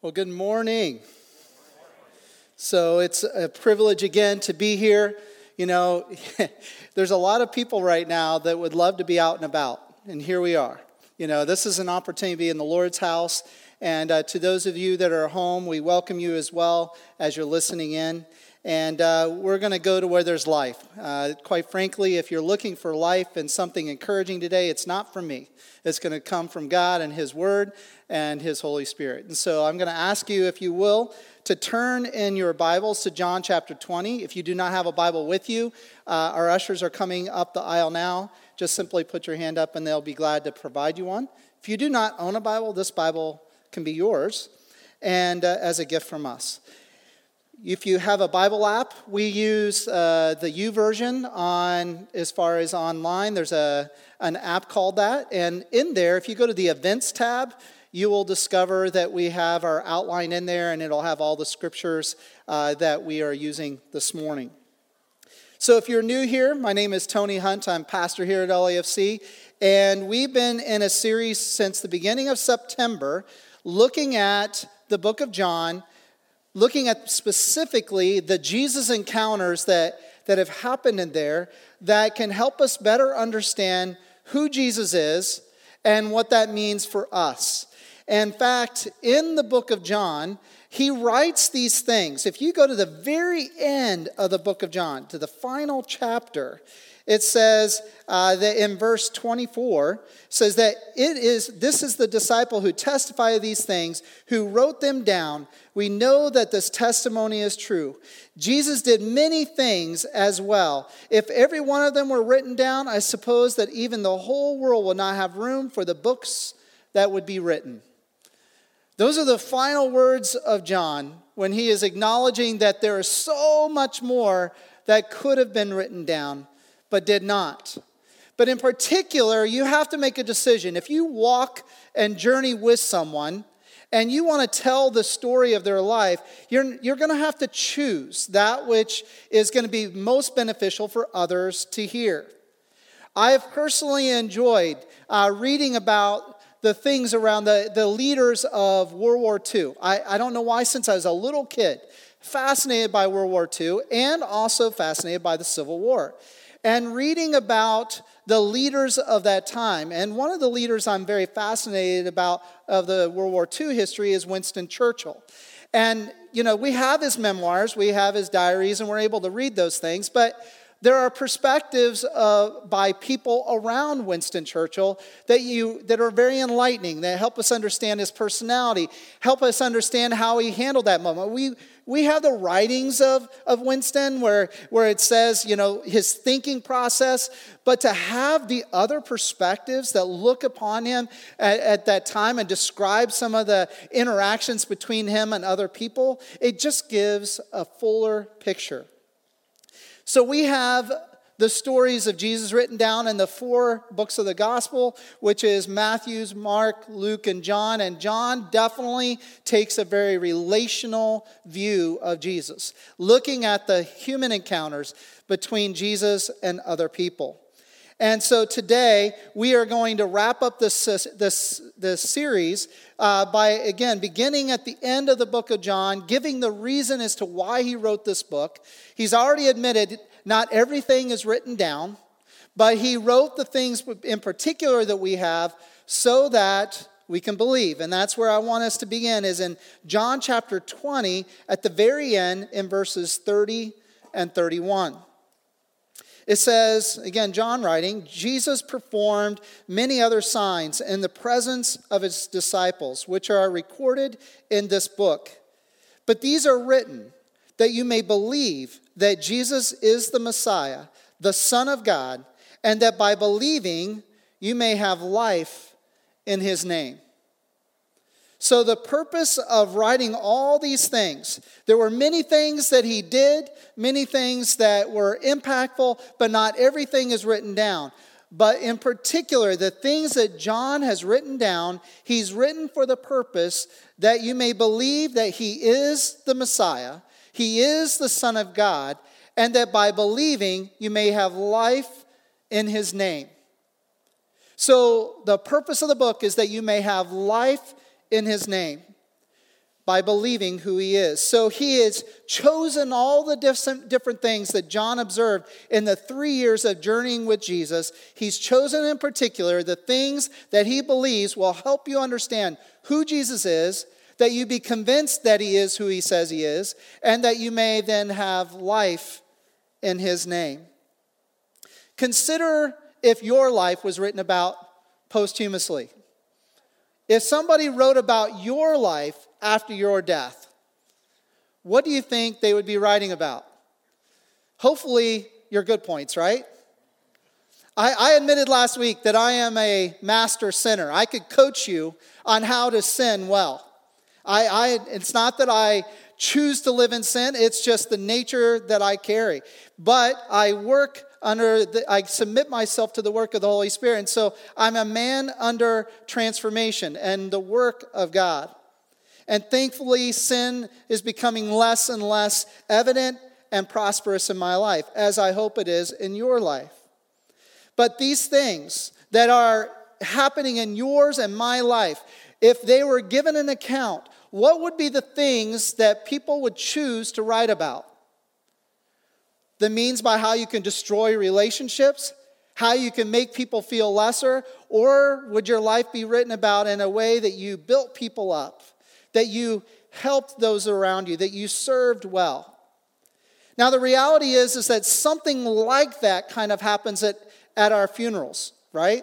Well, good morning. So it's a privilege again to be here. You know, there's a lot of people right now that would love to be out and about, and here we are. You know, this is an opportunity to be in the Lord's house. And uh, to those of you that are home, we welcome you as well as you're listening in. And uh, we're going to go to where there's life. Uh, quite frankly, if you're looking for life and something encouraging today, it's not from me. It's going to come from God and His Word and His Holy Spirit. And so I'm going to ask you, if you will, to turn in your Bibles to John chapter 20. If you do not have a Bible with you, uh, our ushers are coming up the aisle now. Just simply put your hand up and they'll be glad to provide you one. If you do not own a Bible, this Bible can be yours and uh, as a gift from us. If you have a Bible app, we use uh, the YouVersion on as far as online. There's a an app called that, and in there, if you go to the Events tab, you will discover that we have our outline in there and it'll have all the scriptures uh, that we are using this morning. So, if you're new here, my name is Tony Hunt. I'm pastor here at LAFC. And we've been in a series since the beginning of September looking at the book of John, looking at specifically the Jesus encounters that, that have happened in there that can help us better understand who Jesus is and what that means for us. In fact, in the book of John, he writes these things. If you go to the very end of the book of John, to the final chapter, it says uh, that in verse 24 says that it is this is the disciple who testified these things who wrote them down. We know that this testimony is true. Jesus did many things as well. If every one of them were written down i suppose that even the whole world would not have room for the books that would be written. Those are the final words of John when he is acknowledging that there is so much more that could have been written down, but did not. But in particular, you have to make a decision. If you walk and journey with someone, and you want to tell the story of their life, you're, you're going to have to choose that which is going to be most beneficial for others to hear. I have personally enjoyed uh, reading about the things around the, the leaders of World War II. I, I don't know why, since I was a little kid, fascinated by World War II and also fascinated by the Civil War. And reading about the leaders of that time. And one of the leaders I'm very fascinated about of the World War II history is Winston Churchill. And, you know, we have his memoirs, we have his diaries, and we're able to read those things. But there are perspectives uh, by people around Winston Churchill that, you, that are very enlightening, that help us understand his personality, help us understand how he handled that moment. We, we have the writings of, of Winston where, where it says, you know, his thinking process, but to have the other perspectives that look upon him at, at that time and describe some of the interactions between him and other people, it just gives a fuller picture. So we have the stories of Jesus written down in the four books of the gospel, which is Matthew's, Mark, Luke, and John. And John definitely takes a very relational view of Jesus, looking at the human encounters between Jesus and other people. And so today we are going to wrap up this, this, this series uh, by, again, beginning at the end of the book of John, giving the reason as to why he wrote this book. He's already admitted not everything is written down, but he wrote the things in particular that we have so that we can believe. And that's where I want us to begin, is in John chapter 20, at the very end, in verses 30 and 31. It says, again, John writing, Jesus performed many other signs in the presence of his disciples, which are recorded in this book. But these are written that you may believe that Jesus is the Messiah, the Son of God, and that by believing you may have life in his name. So, the purpose of writing all these things, there were many things that he did, many things that were impactful, but not everything is written down. But in particular, the things that John has written down, he's written for the purpose that you may believe that he is the Messiah, he is the Son of God, and that by believing you may have life in his name. So, the purpose of the book is that you may have life in his name. by believing who he is. So he has chosen all the different, things that John observed in the three years of journeying with Jesus. He's chosen in particular the things that he believes will help you understand who Jesus is, that you be convinced that he is who he says he is, and that you may then have life in his name. Consider if your life was written about posthumously. If somebody wrote about your life after your death, what do you think they would be writing about? Hopefully, your good points, right? I, I, admitted last week that I am a master sinner. I could coach you on how to sin well. I, I, it's not that I choose to live in sin, it's just the nature that I carry. But I work under, the, I submit myself to the work of the Holy Spirit. And so I'm a man under transformation and the work of God. And thankfully, sin is becoming less and less evident and prosperous in my life, as I hope it is in your life. But these things that are happening in yours and my life, if they were given an account, what would be the things that people would choose to write about? The means by how you can destroy relationships, how you can make people feel lesser, or would your life be written about in a way that you built people up, that you helped those around you, that you served well? Now, the reality is, is that something like that kind of happens at, at our funerals, right?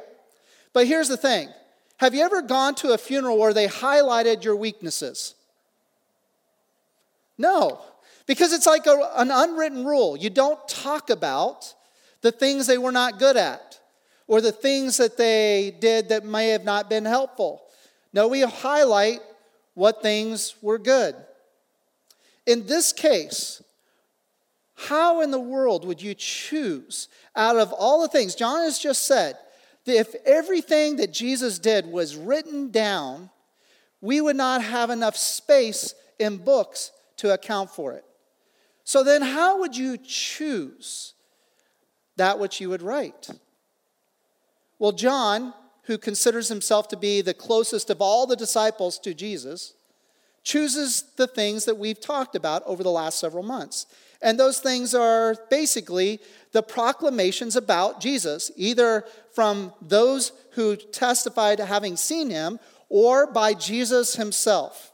But here's the thing have you ever gone to a funeral where they highlighted your weaknesses? No, because it's like a, an unwritten rule. You don't talk about the things they were not good at or the things that they did that may have not been helpful. No, we highlight what things were good. In this case, how in the world would you choose out of all the things John has just said? If everything that Jesus did was written down, we would not have enough space in books to account for it. So then, how would you choose that which you would write? Well, John, who considers himself to be the closest of all the disciples to Jesus, chooses the things that we've talked about over the last several months. And those things are basically the proclamations about Jesus, either from those who testified to having seen him or by Jesus himself.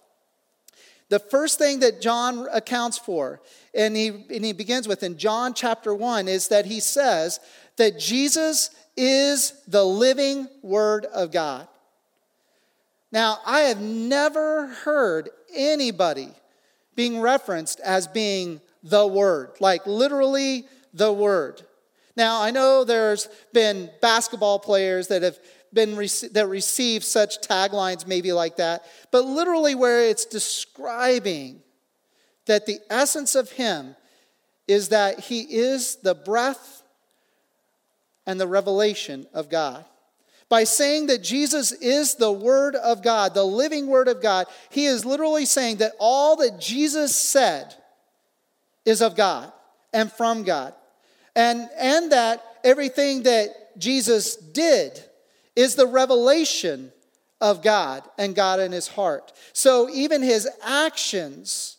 The first thing that John accounts for, and he, and he begins with in John chapter 1, is that he says that Jesus is the living Word of God. Now, I have never heard anybody being referenced as being the Word, like literally the word. Now, I know there's been basketball players that have been that receive such taglines maybe like that, but literally where it's describing that the essence of him is that he is the breath and the revelation of God. By saying that Jesus is the Word of God, the living Word of God, he is literally saying that all that Jesus said is of God and from God. And, and that everything that Jesus did is the revelation of God and God in his heart. So even his actions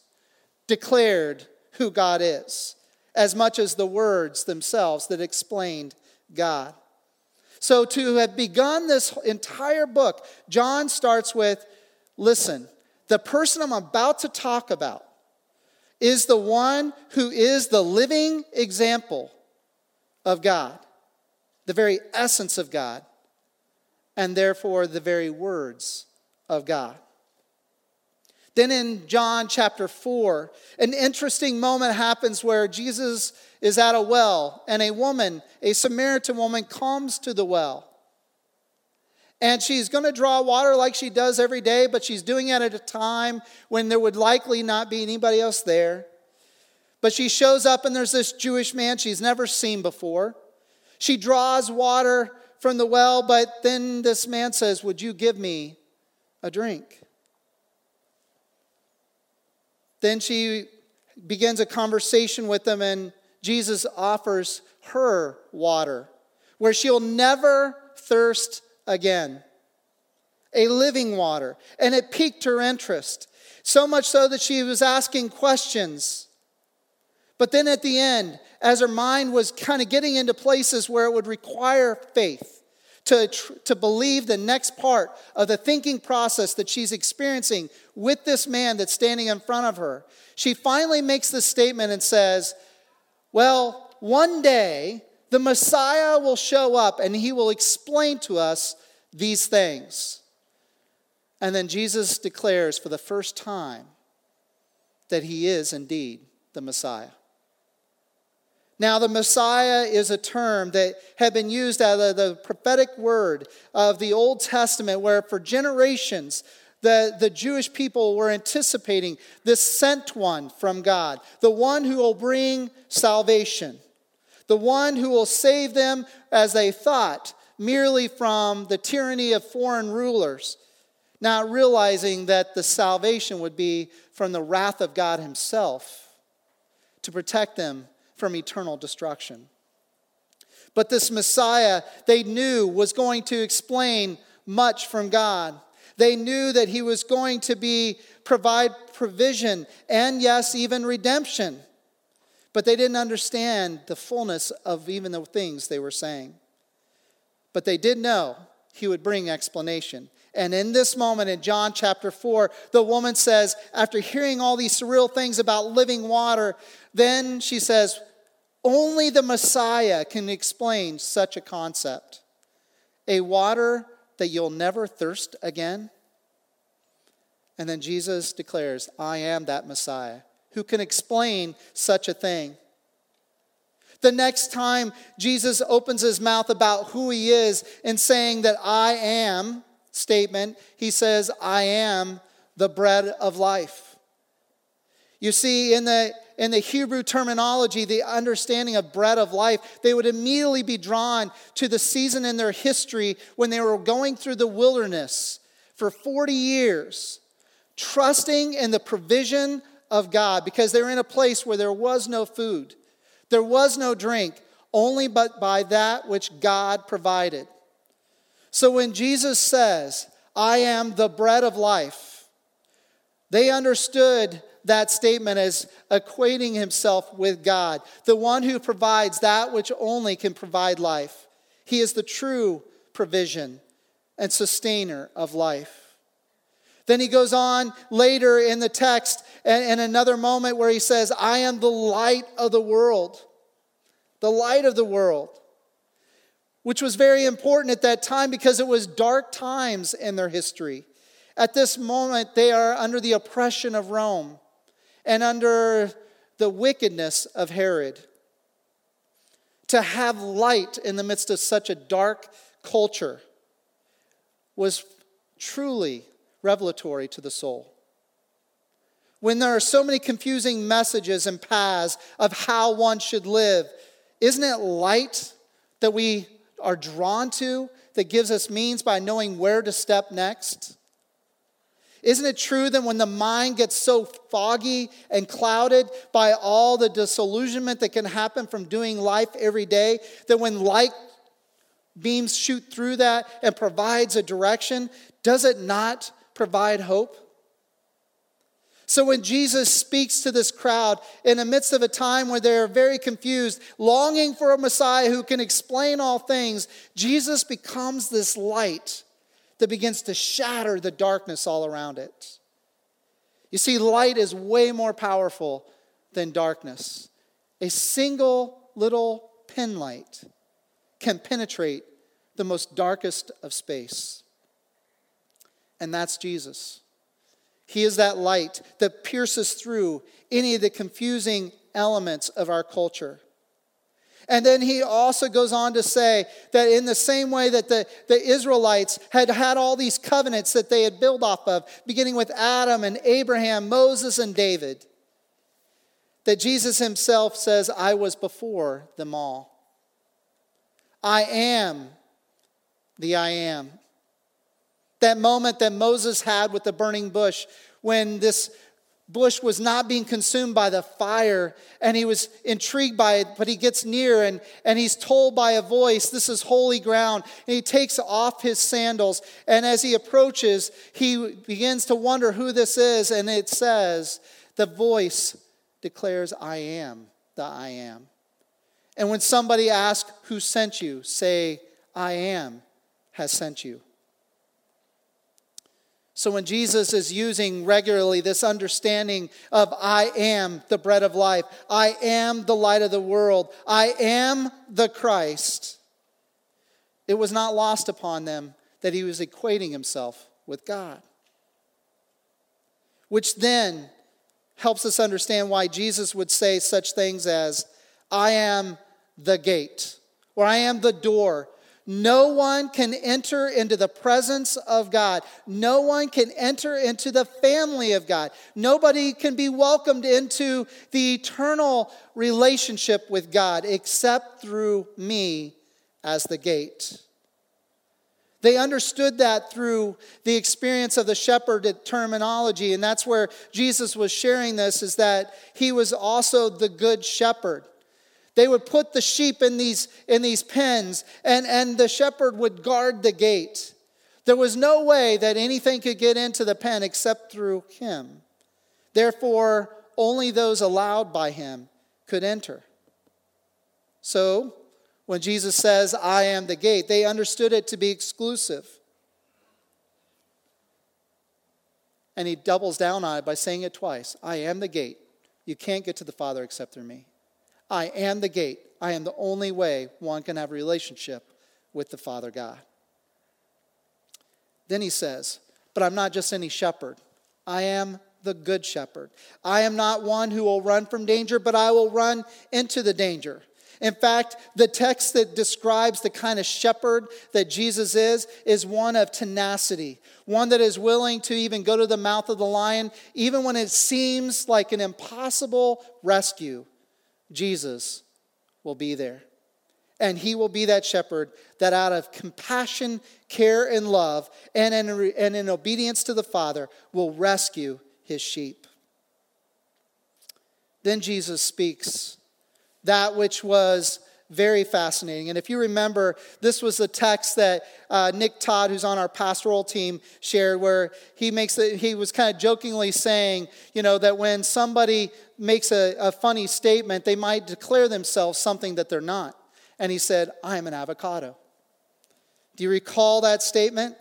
declared who God is, as much as the words themselves that explained God. So to have begun this entire book, John starts with listen, the person I'm about to talk about is the one who is the living example of God, the very essence of God, and therefore the very words of God. Then in John chapter 4, an interesting moment happens where Jesus is at a well, and a woman, a Samaritan woman, comes to the well. And she's going to draw water like she does every day, but she's doing it at a time when there would likely not be anybody else there. But she shows up, and there's this Jewish man she's never seen before. She draws water from the well, but then this man says, Would you give me a drink? Then she begins a conversation with him, and Jesus offers her water where she'll never thirst again. A living water. And it piqued her interest. So much so that she was asking questions. But then at the end, as her mind was kind of getting into places where it would require faith to, to believe the next part of the thinking process that she's experiencing with this man that's standing in front of her, she finally makes this statement and says, Well, one day the Messiah will show up and he will explain to us these things. And then Jesus declares for the first time that he is indeed the Messiah. Now, the Messiah is a term that had been used out of the prophetic word of the Old Testament, where for generations the, the Jewish people were anticipating this sent one from God, the one who will bring salvation, the one who will save them, as they thought, merely from the tyranny of foreign rulers, not realizing that the salvation would be from the wrath of God Himself to protect them from eternal destruction. But this Messiah, they knew, was going to explain much from God. They knew that he was going to be provide provision and yes, even redemption. But they didn't understand the fullness of even the things they were saying. But they did know he would bring explanation. And in this moment in John chapter 4, the woman says, after hearing all these surreal things about living water, then she says, only the Messiah can explain such a concept. A water that you'll never thirst again? And then Jesus declares, I am that Messiah who can explain such a thing. The next time Jesus opens his mouth about who he is and saying that I am statement, he says, I am the bread of life. You see, in the, in the Hebrew terminology, the understanding of bread of life, they would immediately be drawn to the season in their history when they were going through the wilderness for 40 years, trusting in the provision of God because they were in a place where there was no food, there was no drink, only but by that which God provided. So when Jesus says, I am the bread of life, they understood that statement as equating himself with God, the one who provides that which only can provide life. He is the true provision and sustainer of life. Then he goes on later in the text and, another moment where he says, I am the light of the world. The light of the world. Which was very important at that time because it was dark times in their history. At this moment, they are under the oppression of Rome and under the wickedness of Herod. To have light in the midst of such a dark culture was truly revelatory to the soul. When there are so many confusing messages and paths of how one should live, isn't it light that we are drawn to that gives us means by knowing where to step next? Isn't it true that when the mind gets so foggy and clouded by all the disillusionment that can happen from doing life every day, that when light beams shoot through that and provides a direction, does it not provide hope? So when Jesus speaks to this crowd in the midst of a time where they're very confused, longing for a Messiah who can explain all things, Jesus becomes this light that begins to shatter the darkness all around it. You see, light is way more powerful than darkness. A single little pin light can penetrate the most darkest of space. And that's Jesus. He is that light that pierces through any of the confusing elements of our culture. And then he also goes on to say that in the same way that the, the Israelites had had all these covenants that they had built off of, beginning with Adam and Abraham, Moses and David, that Jesus himself says, I was before them all. I am the I am. That moment that Moses had with the burning bush when this bush was not being consumed by the fire and he was intrigued by it but he gets near and, and he's told by a voice this is holy ground. And he takes off his sandals and as he approaches he begins to wonder who this is and it says the voice declares i am the i am and when somebody asks who sent you? say i am has sent you so when Jesus is using regularly this understanding of I am the bread of life, I am the light of the world, I am the Christ, it was not lost upon them that he was equating himself with God. Which then helps us understand why Jesus would say such things as, I am the gate, or I am the door. No one can enter into the presence of God. No one can enter into the family of God. Nobody can be welcomed into the eternal relationship with God except through me as the gate. They understood that through the experience of the shepherd terminology, and that's where Jesus was sharing this is that he was also the good shepherd. They would put the sheep in these, in these pens, and, and the shepherd would guard the gate. There was no way that anything could get into the pen except through him. Therefore, only those allowed by him could enter. So, when Jesus says, I am the gate, they understood it to be exclusive. And he doubles down on it by saying it twice I am the gate. You can't get to the Father except through me. I am the gate. I am the only way one can have a relationship with the Father God. Then he says, But I'm not just any shepherd. I am the good shepherd. I am not one who will run from danger, but I will run into the danger. In fact, the text that describes the kind of shepherd that Jesus is is one of tenacity, one that is willing to even go to the mouth of the lion, even when it seems like an impossible rescue. Jesus will be there. And he will be that shepherd that, out of compassion, care, and love, and in, and in obedience to the Father, will rescue his sheep. Then Jesus speaks that which was very fascinating. And if you remember, this was the text that uh, Nick Todd, who's on our pastoral team, shared, where he makes it, he was kind of jokingly saying, you know, that when somebody makes a, a funny statement, they might declare themselves something that they're not. And he said, I'm an avocado. Do you recall that statement?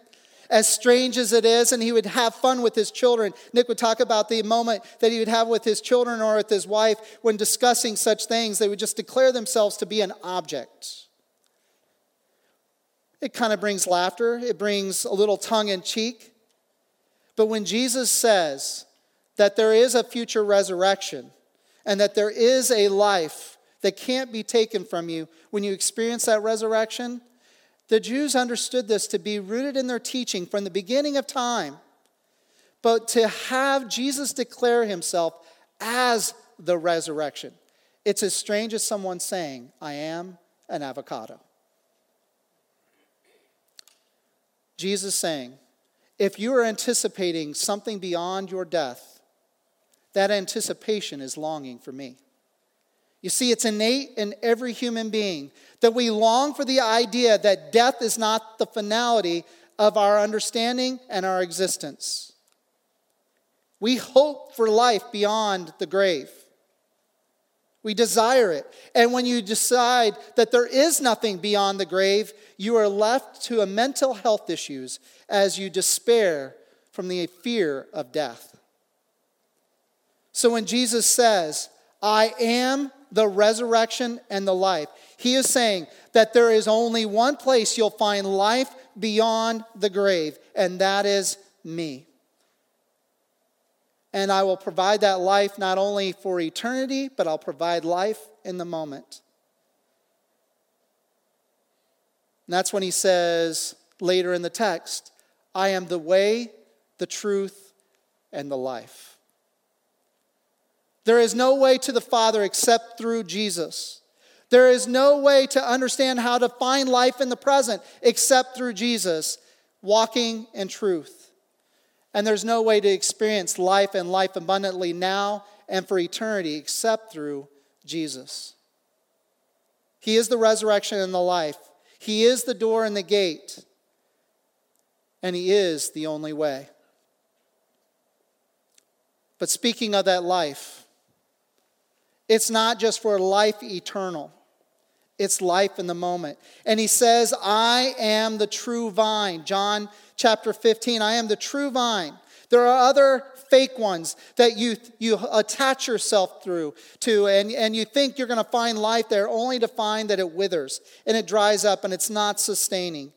As strange as it is, and he would have fun with his children. Nick would talk about the moment that he would have with his children or with his wife when discussing such things. They would just declare themselves to be an object. It kind of brings laughter, it brings a little tongue in cheek. But when Jesus says that there is a future resurrection and that there is a life that can't be taken from you when you experience that resurrection, the Jews understood this to be rooted in their teaching from the beginning of time. But to have Jesus declare himself as the resurrection, it's as strange as someone saying, I am an avocado. Jesus saying, if you are anticipating something beyond your death, that anticipation is longing for me. You see, it's innate in every human being that we long for the idea that death is not the finality of our understanding and our existence. We hope for life beyond the grave. We desire it. And when you decide that there is nothing beyond the grave, you are left to mental health issues as you despair from the fear of death. So when Jesus says, I am the resurrection, and the life. He is saying that there is only one place you'll find life beyond the grave, and that is me. And I will provide that life not only for eternity, but I'll provide life in the moment. And that's when he says later in the text, I am the way, the truth, and the life. There is no way to the Father except through Jesus. There is no way to understand how to find life in the present except through Jesus, walking in truth. And there's no way to experience life and life abundantly now and for eternity except through Jesus. He is the resurrection and the life. He is the door and the gate. And He is the only way. But speaking of that life, it's not just for life eternal, it's life in the moment. And He says, I am the true vine. John chapter 15, I am the true vine. There are other fake ones that you, you attach yourself through to, and, and you think you're going to find life there only to find that it withers and it dries up and it's not sustaining.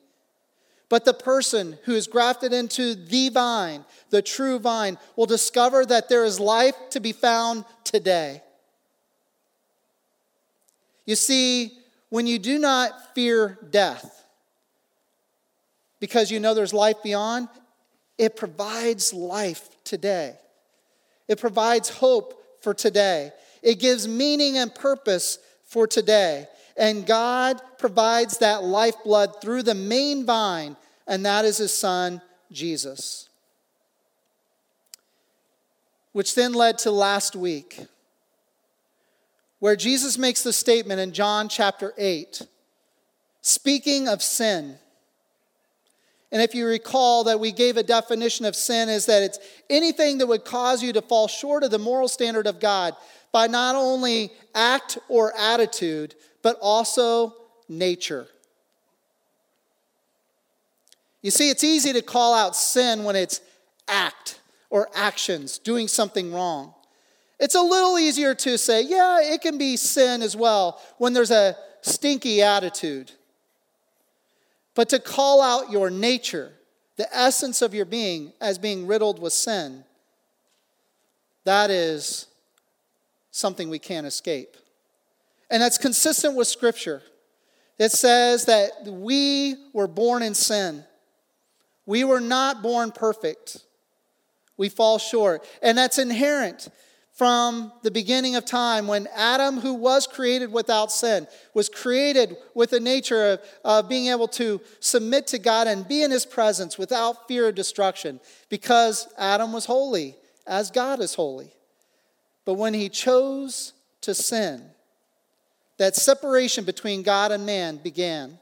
But the person who is grafted into the vine, the true vine, will discover that there is life to be found today. You see, when you do not fear death, because you know there's life beyond, it provides life today. It provides hope for today. It gives meaning and purpose for today. And God provides that lifeblood through the main vine, and that is his son, Jesus. Which then led to last week, where Jesus makes the statement in John chapter 8, speaking of sin. And if you recall that we gave a definition of sin is that it's anything that would cause you to fall short of the moral standard of God by not only act or attitude, but also nature. You see, it's easy to call out sin when it's act or actions, doing something wrong. It's a little easier to say, yeah, it can be sin as well when there's a stinky attitude. But to call out your nature, the essence of your being, as being riddled with sin, that is something we can't escape. And that's consistent with Scripture. It says that we were born in sin. We were not born perfect. We fall short. And that's inherent from the beginning of time when Adam, who was created without sin, was created with a nature of, of, being able to submit to God and be in his presence without fear of destruction because Adam was holy as God is holy. But when he chose to sin, that separation between God and man began.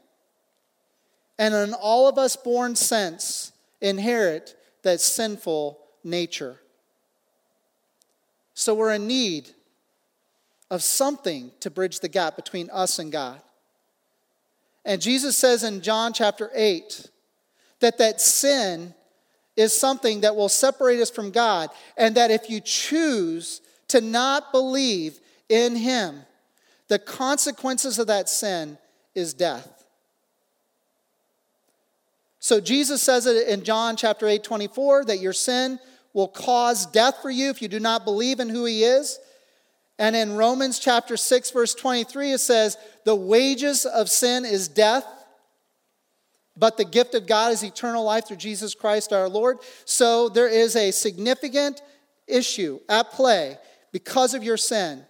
And in all of us born sense inherit that sinful nature. So we're in need of something to bridge the gap between us and God. And Jesus says in John chapter 8 that that sin is something that will separate us from God, and that if you choose to not believe in Him, the consequences of that sin is death. So Jesus says it in John chapter 8 24 that your sin will cause death for you if you do not believe in who he is. And in Romans chapter 6, verse 23, it says, The wages of sin is death, but the gift of God is eternal life through Jesus Christ our Lord. So there is a significant issue at play because of your sin.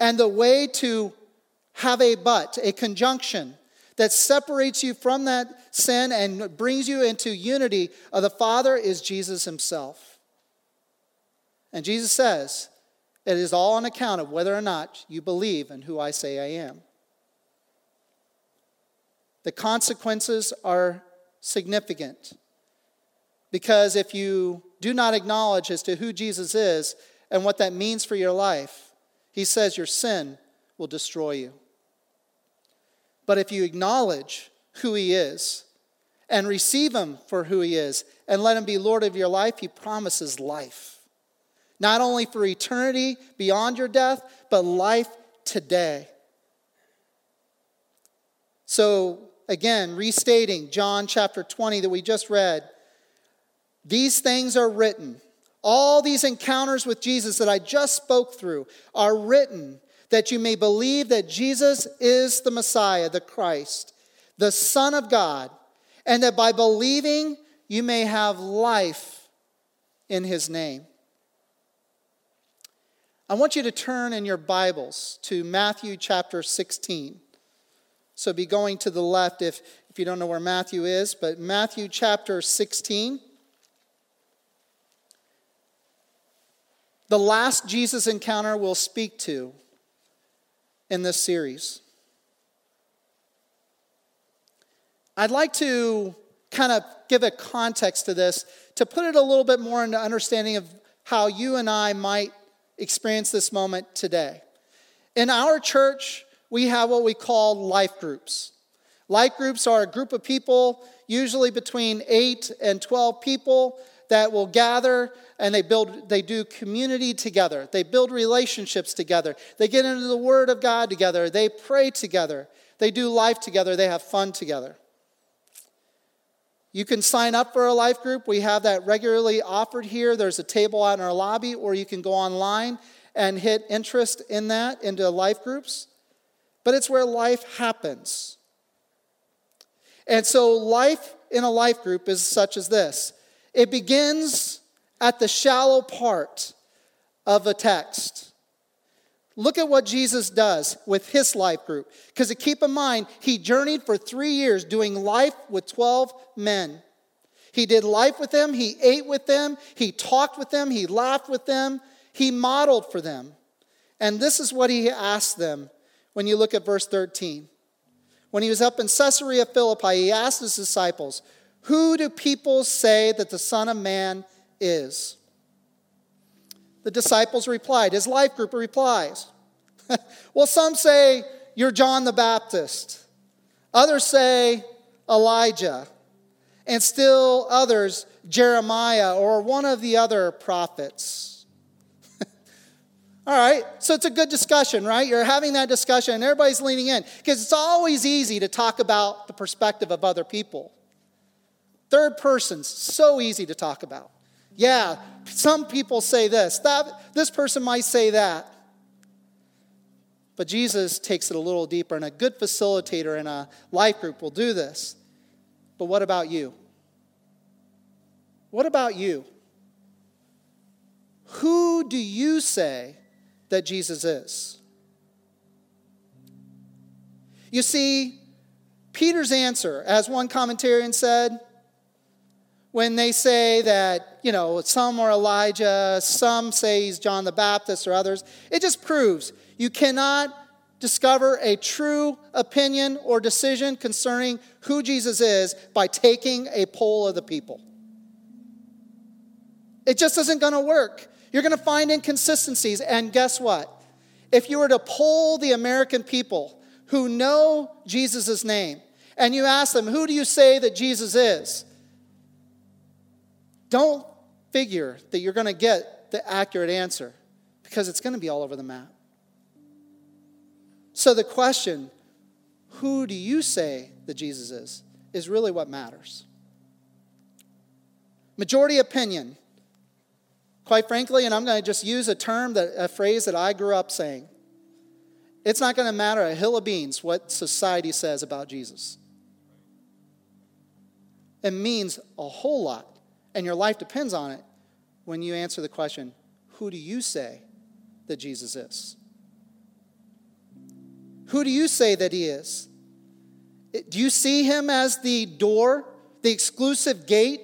And the way to have a but, a conjunction that separates you from that sin and brings you into unity of the Father is Jesus Himself. And Jesus says, It is all on account of whether or not you believe in who I say I am. The consequences are significant because if you do not acknowledge as to who Jesus is and what that means for your life, he says your sin will destroy you. But if you acknowledge who he is and receive him for who he is and let him be Lord of your life, he promises life not only for eternity beyond your death, but life today. So, again, restating John chapter 20 that we just read, these things are written. All these encounters with Jesus that I just spoke through are written that you may believe that Jesus is the Messiah, the Christ, the Son of God, and that by believing you may have life in his name. I want you to turn in your Bibles to Matthew chapter 16. So be going to the left if, if you don't know where Matthew is, but Matthew chapter 16. the last Jesus encounter we'll speak to in this series. I'd like to kind of give a context to this to put it a little bit more into understanding of how you and I might experience this moment today. In our church, we have what we call life groups. Life groups are a group of people, usually between 8 and 12 people, that will gather and they build they do community together. They build relationships together. They get into the word of God together. They pray together. They do life together. They have fun together. You can sign up for a life group. We have that regularly offered here. There's a table out in our lobby, or you can go online and hit interest in that into life groups. But it's where life happens. And so, life in a life group is such as this it begins at the shallow part of a text. Look at what Jesus does with his life group. Because to keep in mind, he journeyed for three years doing life with 12 men. He did life with them, he ate with them, he talked with them, he laughed with them, he modeled for them. And this is what he asked them when you look at verse 13. When he was up in Caesarea Philippi, he asked his disciples, Who do people say that the Son of Man is? The disciples replied, his life group replies. well, some say you're John the Baptist, others say Elijah, and still others Jeremiah or one of the other prophets. All right, so it's a good discussion, right? You're having that discussion and everybody's leaning in because it's always easy to talk about the perspective of other people. Third person's so easy to talk about. Yeah, some people say this, that this person might say that. But Jesus takes it a little deeper, and a good facilitator in a life group will do this. But what about you? What about you? Who do you say that Jesus is? You see, Peter's answer, as one commentarian said, when they say that, you know, some are Elijah, some say he's John the Baptist or others, it just proves you cannot discover a true opinion or decision concerning who Jesus is by taking a poll of the people. It just isn't going to work. You're going to find inconsistencies. And guess what? If you were to poll the American people who know Jesus' name and you ask them, Who do you say that Jesus is? Don't figure that you're going to get the accurate answer because it's going to be all over the map. So the question, who do you say that Jesus is, is really what matters. Majority opinion, quite frankly, and I'm going to just use a term, that, a phrase that I grew up saying. It's not going to matter a hill of beans what society says about Jesus. It means a whole lot and your life depends on it when you answer the question who do you say that Jesus is? Who do you say that he is? Do you see him as the door, the exclusive gate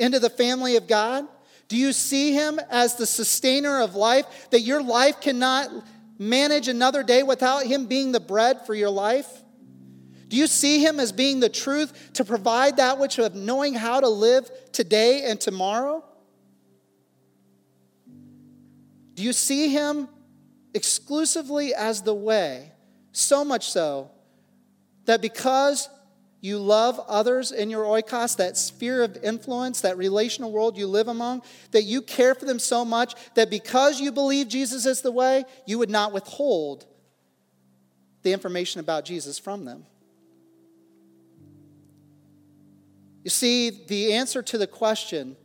into the family of God? Do you see him as the sustainer of life, that your life cannot manage another day without him being the bread for your life? Do you see him as being the truth to provide that which of knowing how to live today and tomorrow? Do you see him exclusively as the way? So much so that because you love others in your oikos, that sphere of influence, that relational world you live among, that you care for them so much that because you believe Jesus is the way, you would not withhold the information about Jesus from them. You see, the answer to the question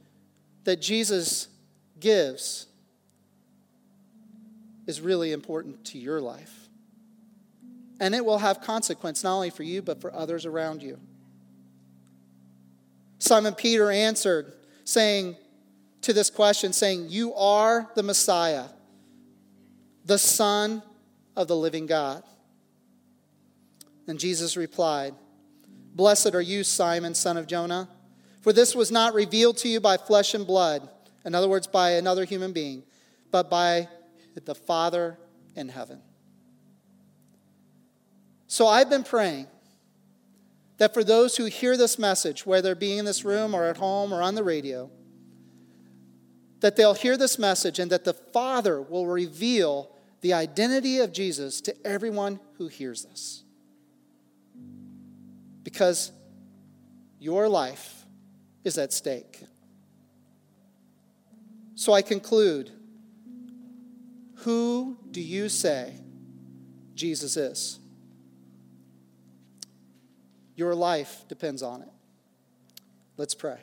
that Jesus gives is really important to your life. And it will have consequence not only for you, but for others around you. Simon Peter answered, saying to this question, saying, You are the Messiah, the Son of the living God. And Jesus replied, Blessed are you, Simon, son of Jonah, for this was not revealed to you by flesh and blood, in other words, by another human being, but by the Father in heaven. So I've been praying that for those who hear this message, whether being in this room or at home or on the radio, that they'll hear this message and that the Father will reveal the identity of Jesus to everyone who hears this. Because your life is at stake. So I conclude Who do you say Jesus is? Your life depends on it. Let's pray.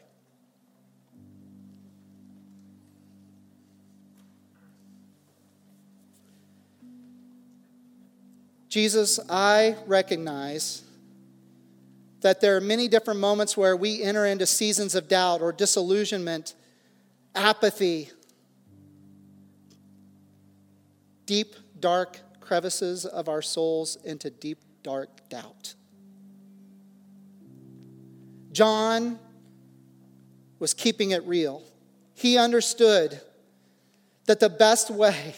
Jesus, I recognize that there are many different moments where we enter into seasons of doubt or disillusionment, apathy, deep, dark crevices of our souls into deep, dark doubt. John was keeping it real. He understood that the best way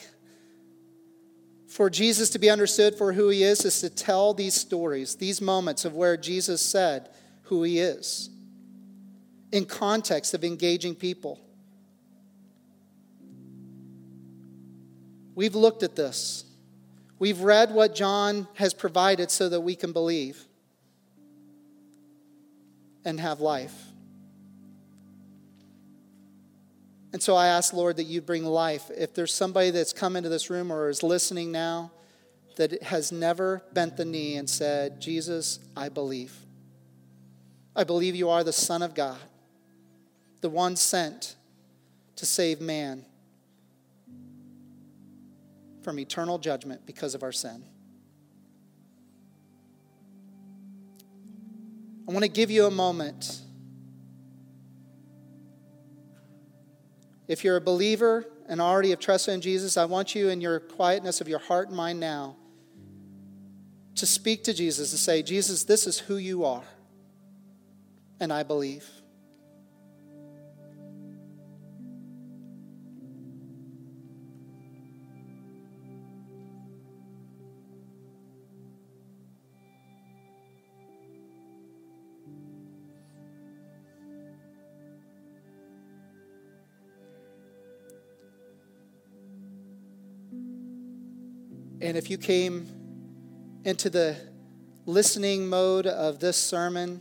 for Jesus to be understood for who he is is to tell these stories, these moments of where Jesus said who he is in context of engaging people. We've looked at this. We've read what John has provided so that we can believe and have life. And so I ask, Lord, that you bring life. If there's somebody that's come into this room or is listening now that has never bent the knee and said, Jesus, I believe. I believe you are the Son of God, the one sent to save man from eternal judgment because of our sin. I want to give you a moment If you're a believer and already have trusted in Jesus, I want you in your quietness of your heart and mind now to speak to Jesus, to say, Jesus, this is who you are, and I believe. You came into the listening mode of this sermon,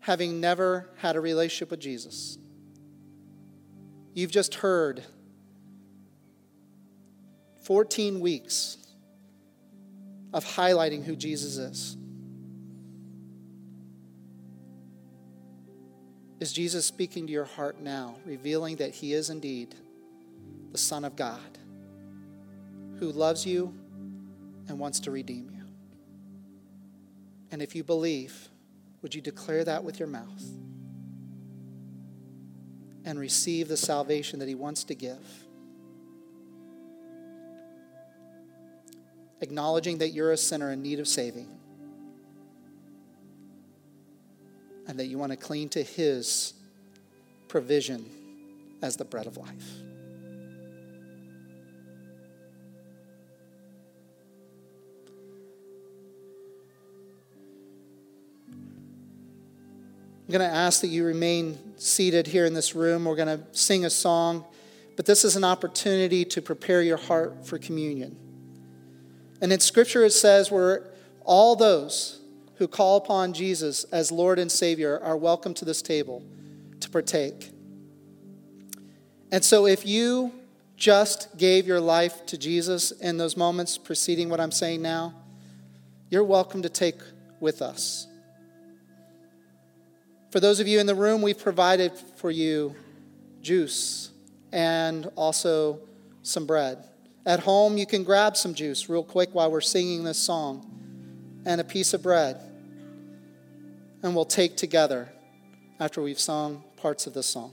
having never had a relationship with Jesus, you've just heard 14 weeks of highlighting who Jesus is. Is Jesus speaking to your heart now, revealing that he is indeed the Son of God? Who loves you and wants to redeem you. And if you believe, would you declare that with your mouth and receive the salvation that He wants to give? Acknowledging that you're a sinner in need of saving and that you want to cling to His provision as the bread of life. I'm going to ask that you remain seated here in this room. We're going to sing a song, but this is an opportunity to prepare your heart for communion. And in Scripture, it says, where all those who call upon Jesus as Lord and Savior are welcome to this table to partake. And so, if you just gave your life to Jesus in those moments preceding what I'm saying now, you're welcome to take with us. For those of you in the room, we've provided for you juice and also some bread. At home, you can grab some juice real quick while we're singing this song and a piece of bread. And we'll take together after we've sung parts of the song.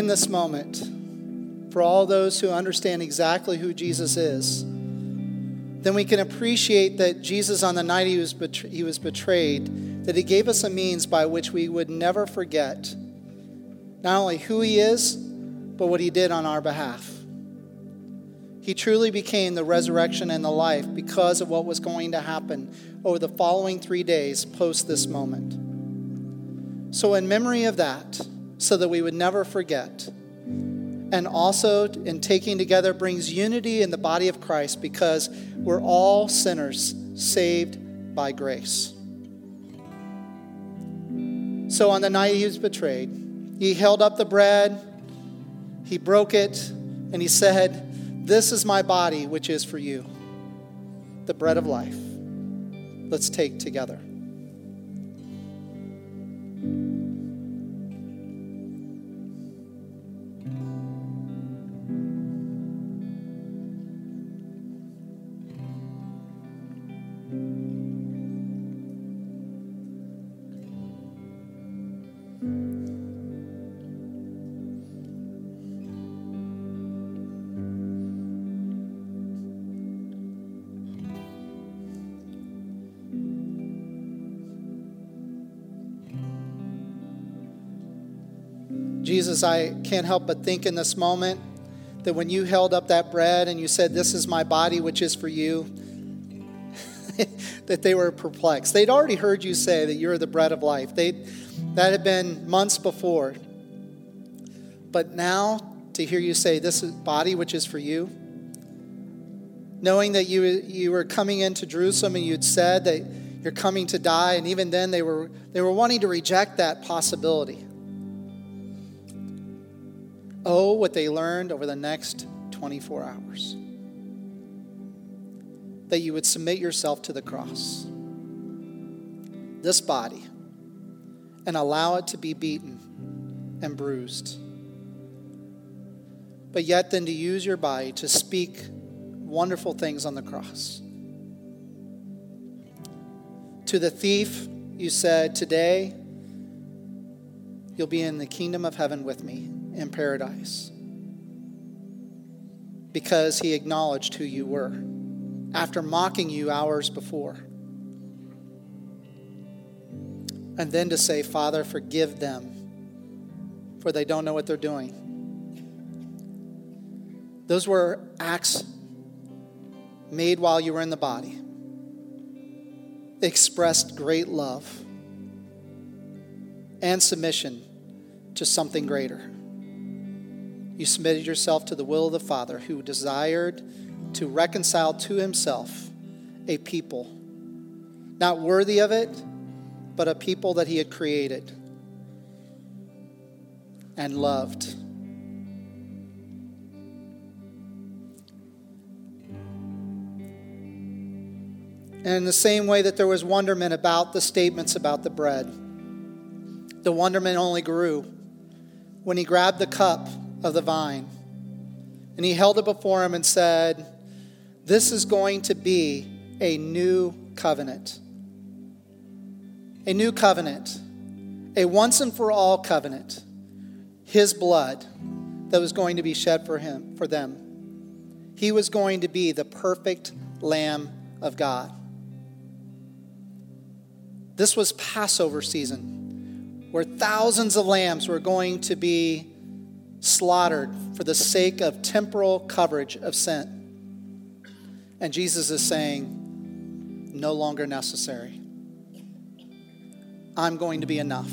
In this moment, for all those who understand exactly who Jesus is, then we can appreciate that Jesus, on the night he was, betr- he was betrayed, that he gave us a means by which we would never forget not only who he is, but what he did on our behalf. He truly became the resurrection and the life because of what was going to happen over the following three days post this moment. So, in memory of that, so that we would never forget, and also in taking together brings unity in the body of Christ because we're all sinners saved by grace. So, on the night he was betrayed, he held up the bread, he broke it, and he said, This is my body, which is for you, the bread of life. Let's take together. Jesus, I can't help but think in this moment that when you held up that bread and you said, This is my body, which is for you, that they were perplexed. They'd already heard you say that you're the bread of life. They that had been months before. But now to hear you say, This is body which is for you, knowing that you, you were coming into Jerusalem and you'd said that you're coming to die, and even then they were they were wanting to reject that possibility. Oh, what they learned over the next 24 hours. That you would submit yourself to the cross, this body, and allow it to be beaten and bruised. but yet then to use your body to speak wonderful things on the cross. To the thief, you said, Today you'll be in the kingdom of heaven with me in paradise. Because he acknowledged who you were after mocking you hours before. And then to say, Father, forgive them, for they don't know what they're doing. Those were acts made while you were in the body. Expressed great love and submission to something greater. You submitted yourself to the will of the Father who desired to reconcile to himself a people, not worthy of it, but a people that he had created and loved. And in the same way that there was wonderment about the statements about the bread, the wonderment only grew when he grabbed the cup of the vine and he held it before him and said, This is going to be a new covenant. A new covenant, a once and for all covenant. His blood that was going to be shed for him, for them. He was going to be the perfect Lamb of God. This was Passover season, where thousands of lambs were going to be slaughtered for the sake of temporal coverage of sin. And Jesus is saying, no longer necessary. I'm going to be enough.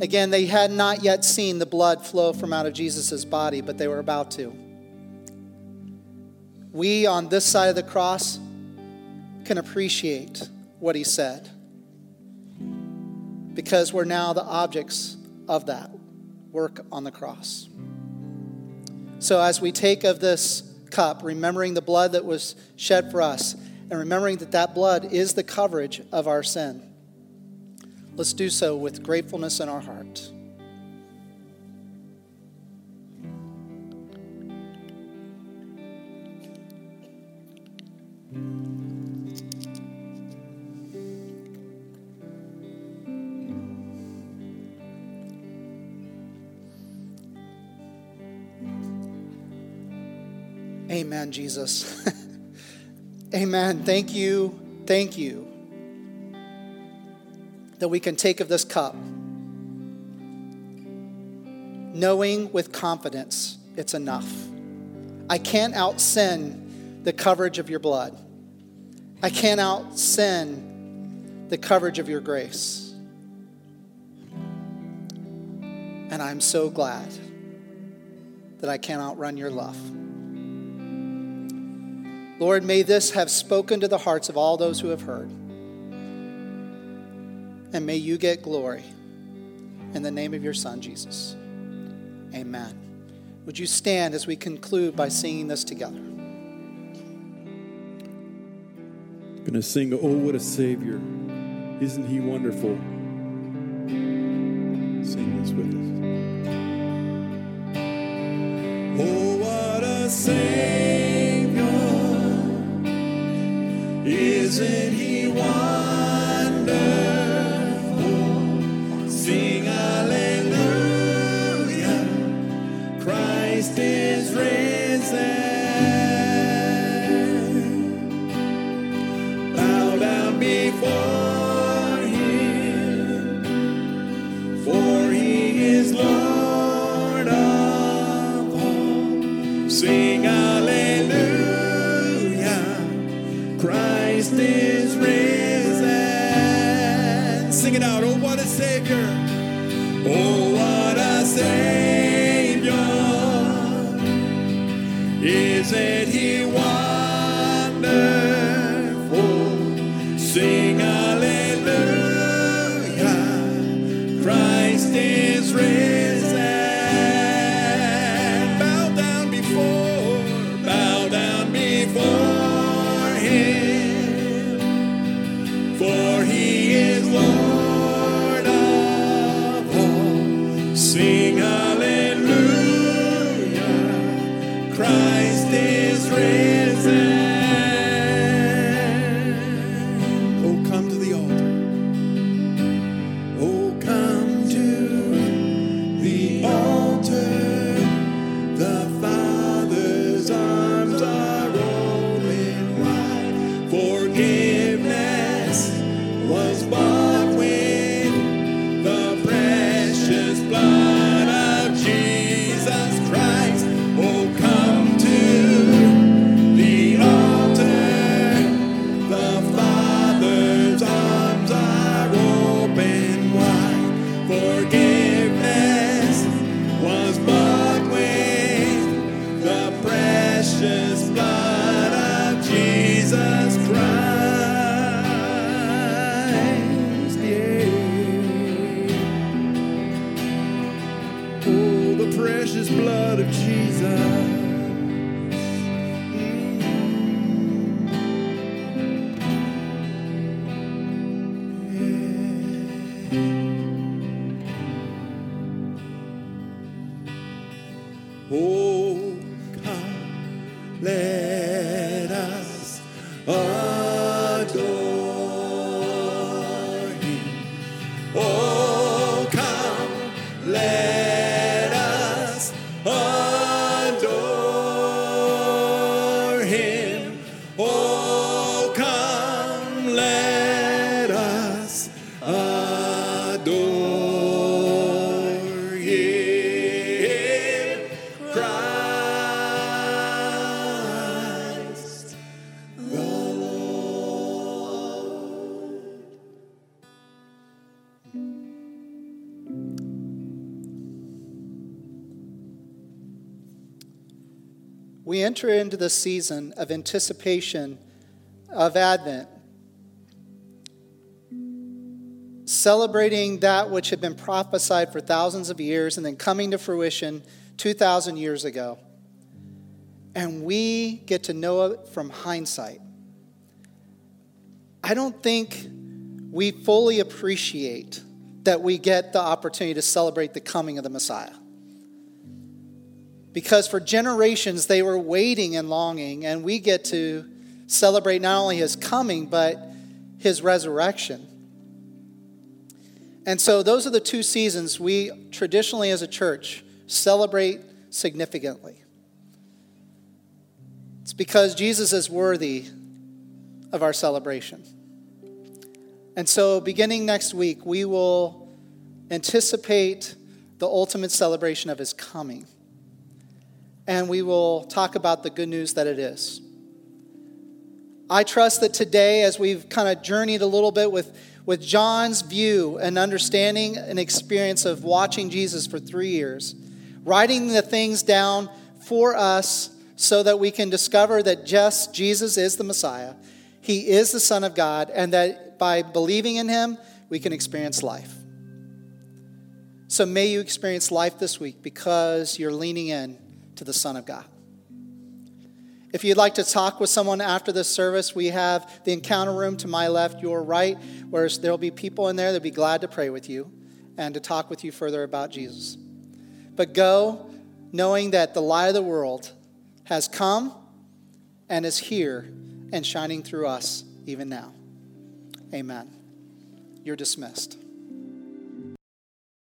Again, they had not yet seen the blood flow from out of Jesus' body, but they were about to. We on this side of the cross can appreciate what he said because we're now the objects of that work on the cross. So, as we take of this cup, remembering the blood that was shed for us, and remembering that that blood is the coverage of our sin, let's do so with gratefulness in our heart. Amen, Jesus. Amen. Thank you. Thank you that we can take of this cup, knowing with confidence it's enough. I can't out sin the coverage of your blood, I can't out sin the coverage of your grace. And I'm so glad that I can't outrun your love. Lord, may this have spoken to the hearts of all those who have heard. And may you get glory in the name of your Son, Jesus. Amen. Would you stand as we conclude by singing this together? I'm Gonna sing, Oh, what a Savior. Isn't He wonderful? Sing this with us. Oh, what a Savior. Isn't he wonderful? Sing it out. Oh, what a Savior. Oh, what a Savior. Isn't he wonderful? of Jesus. Enter into the season of anticipation of Advent, celebrating that which had been prophesied for thousands of years and then coming to fruition 2,000 years ago. And we get to know it from hindsight. I don't think we fully appreciate that we get the opportunity to celebrate the coming of the Messiah because for generations they were waiting and longing, and we get to celebrate not only his coming, but his resurrection. And so, those are the two seasons we traditionally as a church celebrate significantly. It's because Jesus is worthy of our celebration. And so, beginning next week, we will anticipate the ultimate celebration of his coming and we will talk about the good news that it is. I trust that today, as we've kind of journeyed a little bit with, with John's view and understanding and experience of watching Jesus for three years, writing the things down for us so that we can discover that just Jesus is the Messiah, He is the Son of God, and that by believing in Him, we can experience life. So may you experience life this week because you're leaning in to the Son of God. If you'd like to talk with someone after this service, we have the encounter room to my left, your right, where there'll be people in there that'll be glad to pray with you and to talk with you further about Jesus. But go knowing that the light of the world has come and is here and shining through us even now. Amen. You're dismissed.